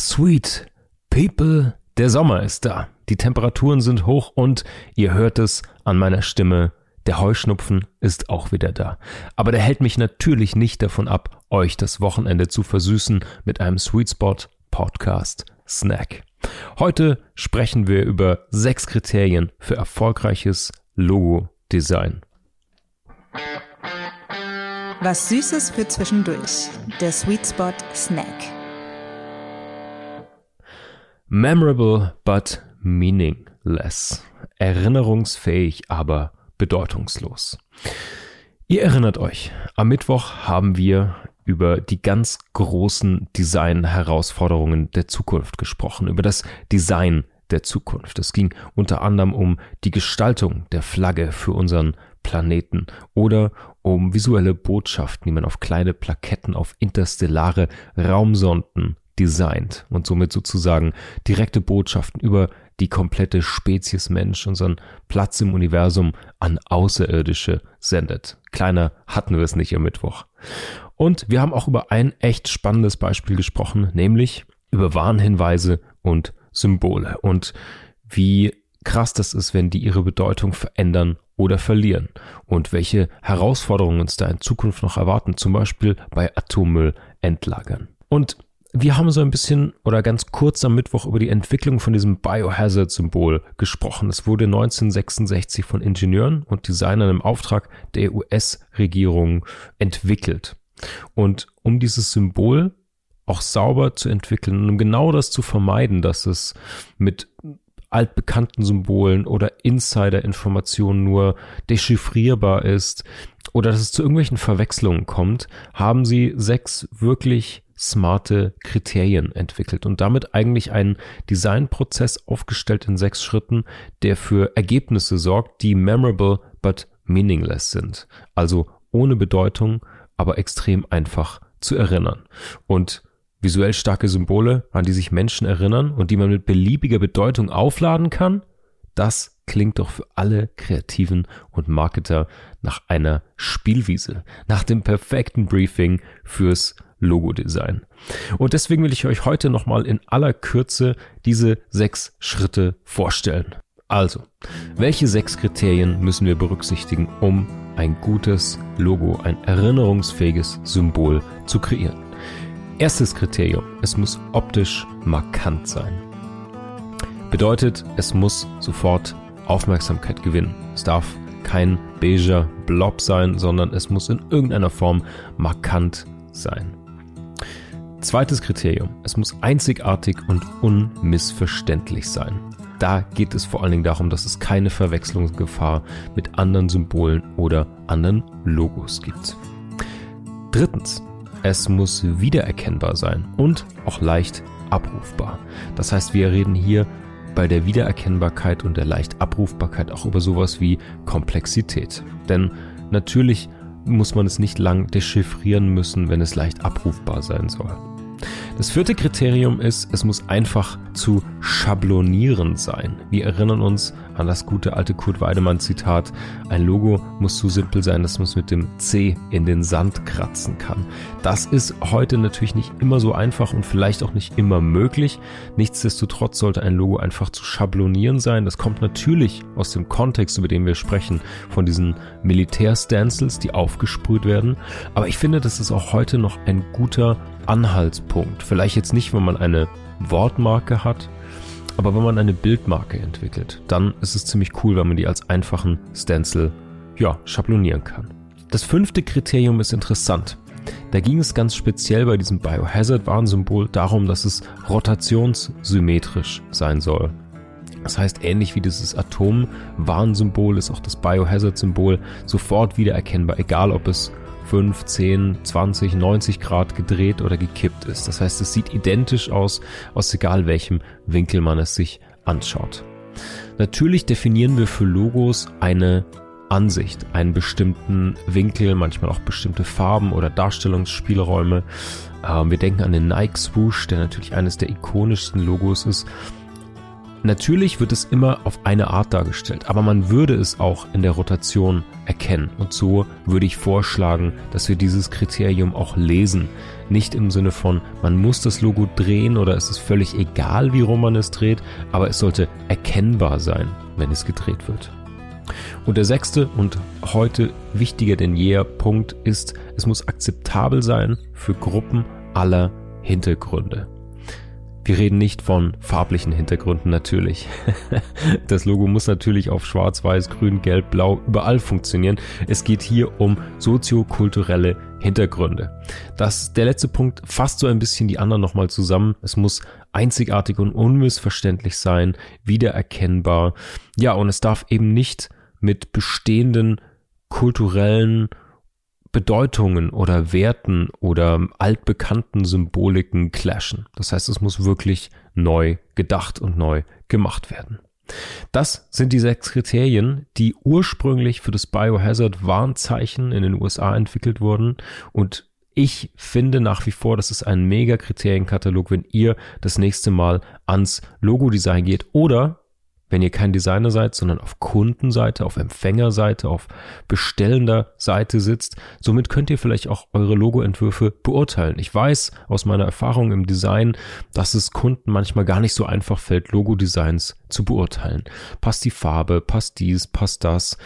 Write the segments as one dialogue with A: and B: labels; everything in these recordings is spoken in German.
A: sweet people, der Sommer ist da. Die Temperaturen sind hoch und ihr hört es an meiner Stimme. Der Heuschnupfen ist auch wieder da. Aber der hält mich natürlich nicht davon ab, euch das Wochenende zu versüßen mit einem Sweet Spot Podcast Snack. Heute sprechen wir über sechs Kriterien für erfolgreiches Logo-Design.
B: Was Süßes für zwischendurch. Der Sweet Spot Snack.
A: Memorable but meaningless. Erinnerungsfähig, aber bedeutungslos. Ihr erinnert euch, am Mittwoch haben wir über die ganz großen Design-Herausforderungen der Zukunft gesprochen, über das Design der Zukunft. Es ging unter anderem um die Gestaltung der Flagge für unseren Planeten oder um visuelle Botschaften, die man auf kleine Plaketten auf interstellare Raumsonden designt und somit sozusagen direkte Botschaften über die komplette Spezies Mensch, unseren Platz im Universum an Außerirdische sendet. Kleiner hatten wir es nicht am Mittwoch. Und wir haben auch über ein echt spannendes Beispiel gesprochen, nämlich über Warnhinweise und Symbole und wie krass das ist, wenn die ihre Bedeutung verändern oder verlieren und welche Herausforderungen uns da in Zukunft noch erwarten, zum Beispiel bei Atommüll entlagern. Und wir haben so ein bisschen oder ganz kurz am Mittwoch über die Entwicklung von diesem Biohazard-Symbol gesprochen. Es wurde 1966 von Ingenieuren und Designern im Auftrag der US-Regierung entwickelt. Und um dieses Symbol auch sauber zu entwickeln und um genau das zu vermeiden, dass es mit altbekannten Symbolen oder Insider-Informationen nur dechiffrierbar ist oder dass es zu irgendwelchen Verwechslungen kommt, haben sie sechs wirklich smarte Kriterien entwickelt und damit eigentlich einen Designprozess aufgestellt in sechs Schritten, der für Ergebnisse sorgt, die memorable but meaningless sind. Also ohne Bedeutung, aber extrem einfach zu erinnern. Und visuell starke Symbole, an die sich Menschen erinnern und die man mit beliebiger Bedeutung aufladen kann, das klingt doch für alle Kreativen und Marketer nach einer Spielwiese, nach dem perfekten Briefing fürs Logo-Design. Und deswegen will ich euch heute nochmal in aller Kürze diese sechs Schritte vorstellen. Also, welche sechs Kriterien müssen wir berücksichtigen, um ein gutes Logo, ein erinnerungsfähiges Symbol zu kreieren? Erstes Kriterium, es muss optisch markant sein. Bedeutet, es muss sofort Aufmerksamkeit gewinnen. Es darf kein beiger Blob sein, sondern es muss in irgendeiner Form markant sein. Zweites Kriterium. Es muss einzigartig und unmissverständlich sein. Da geht es vor allen Dingen darum, dass es keine Verwechslungsgefahr mit anderen Symbolen oder anderen Logos gibt. Drittens. Es muss wiedererkennbar sein und auch leicht abrufbar. Das heißt, wir reden hier bei der Wiedererkennbarkeit und der leicht Abrufbarkeit auch über sowas wie Komplexität. Denn natürlich muss man es nicht lang dechiffrieren müssen, wenn es leicht abrufbar sein soll. Das vierte Kriterium ist, es muss einfach zu schablonieren sein. Wir erinnern uns an das gute alte Kurt Weidemann Zitat, ein Logo muss so simpel sein, dass man es mit dem C in den Sand kratzen kann. Das ist heute natürlich nicht immer so einfach und vielleicht auch nicht immer möglich. Nichtsdestotrotz sollte ein Logo einfach zu schablonieren sein. Das kommt natürlich aus dem Kontext, über den wir sprechen, von diesen Militärstencils, die aufgesprüht werden. Aber ich finde, das ist auch heute noch ein guter Anhaltspunkt. Vielleicht jetzt nicht, wenn man eine Wortmarke hat, aber wenn man eine Bildmarke entwickelt, dann ist es ziemlich cool, wenn man die als einfachen Stencil ja, schablonieren kann. Das fünfte Kriterium ist interessant. Da ging es ganz speziell bei diesem Biohazard-Warnsymbol darum, dass es rotationssymmetrisch sein soll. Das heißt, ähnlich wie dieses Atom-Warnsymbol ist auch das Biohazard-Symbol sofort wiedererkennbar, egal ob es 5, 10, 20, 90 Grad gedreht oder gekippt ist. Das heißt, es sieht identisch aus, aus egal welchem Winkel man es sich anschaut. Natürlich definieren wir für Logos eine Ansicht, einen bestimmten Winkel, manchmal auch bestimmte Farben oder Darstellungsspielräume. Ähm, wir denken an den Nike Swoosh, der natürlich eines der ikonischsten Logos ist. Natürlich wird es immer auf eine Art dargestellt, aber man würde es auch in der Rotation erkennen. Und so würde ich vorschlagen, dass wir dieses Kriterium auch lesen. Nicht im Sinne von, man muss das Logo drehen oder es ist völlig egal, wie rum man es dreht, aber es sollte erkennbar sein, wenn es gedreht wird. Und der sechste und heute wichtiger denn je Punkt ist, es muss akzeptabel sein für Gruppen aller Hintergründe. Wir reden nicht von farblichen Hintergründen natürlich. Das Logo muss natürlich auf schwarz, weiß, grün, gelb, blau überall funktionieren. Es geht hier um soziokulturelle Hintergründe. Das, der letzte Punkt fasst so ein bisschen die anderen nochmal zusammen. Es muss einzigartig und unmissverständlich sein, wiedererkennbar. Ja, und es darf eben nicht mit bestehenden kulturellen Bedeutungen oder Werten oder altbekannten Symboliken clashen. Das heißt, es muss wirklich neu gedacht und neu gemacht werden. Das sind die sechs Kriterien, die ursprünglich für das Biohazard Warnzeichen in den USA entwickelt wurden und ich finde nach wie vor, das ist ein mega Kriterienkatalog, wenn ihr das nächste Mal ans Logodesign geht oder wenn ihr kein Designer seid, sondern auf Kundenseite, auf Empfängerseite, auf bestellender Seite sitzt. Somit könnt ihr vielleicht auch eure Logoentwürfe beurteilen. Ich weiß aus meiner Erfahrung im Design, dass es Kunden manchmal gar nicht so einfach fällt, Logodesigns zu beurteilen. Passt die Farbe, passt dies, passt das.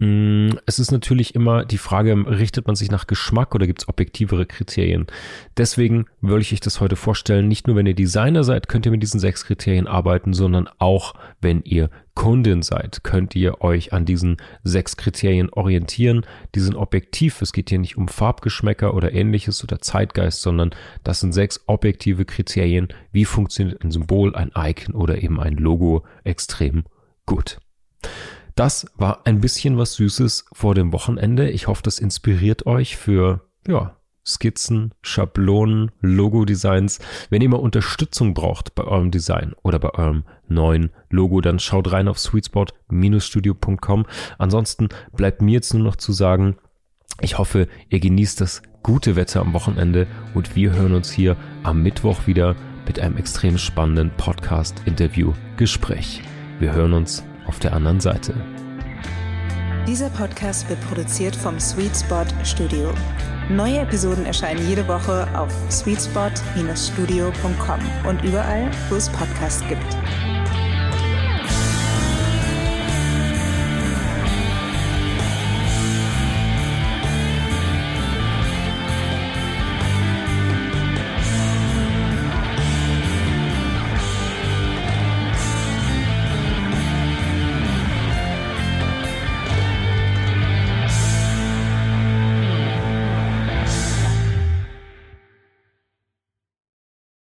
A: Mm, es ist natürlich immer die Frage, richtet man sich nach Geschmack oder gibt es objektivere Kriterien? Deswegen würde ich euch das heute vorstellen. Nicht nur, wenn ihr Designer seid, könnt ihr mit diesen sechs Kriterien arbeiten, sondern auch, wenn ihr Kundin seid, könnt ihr euch an diesen sechs Kriterien orientieren. Die sind objektiv. Es geht hier nicht um Farbgeschmäcker oder ähnliches oder Zeitgeist, sondern das sind sechs objektive Kriterien. Wie funktioniert ein Symbol, ein Icon oder eben ein Logo extrem gut. Das war ein bisschen was Süßes vor dem Wochenende. Ich hoffe, das inspiriert euch für, ja, Skizzen, Schablonen, Logo-Designs. Wenn ihr mal Unterstützung braucht bei eurem Design oder bei eurem neuen Logo, dann schaut rein auf sweetspot-studio.com. Ansonsten bleibt mir jetzt nur noch zu sagen, ich hoffe, ihr genießt das gute Wetter am Wochenende und wir hören uns hier am Mittwoch wieder mit einem extrem spannenden Podcast-Interview-Gespräch. Wir hören uns auf der anderen Seite.
B: Dieser Podcast wird produziert vom Sweet Spot Studio. Neue Episoden erscheinen jede Woche auf sweetspot-studio.com und überall, wo es Podcasts gibt.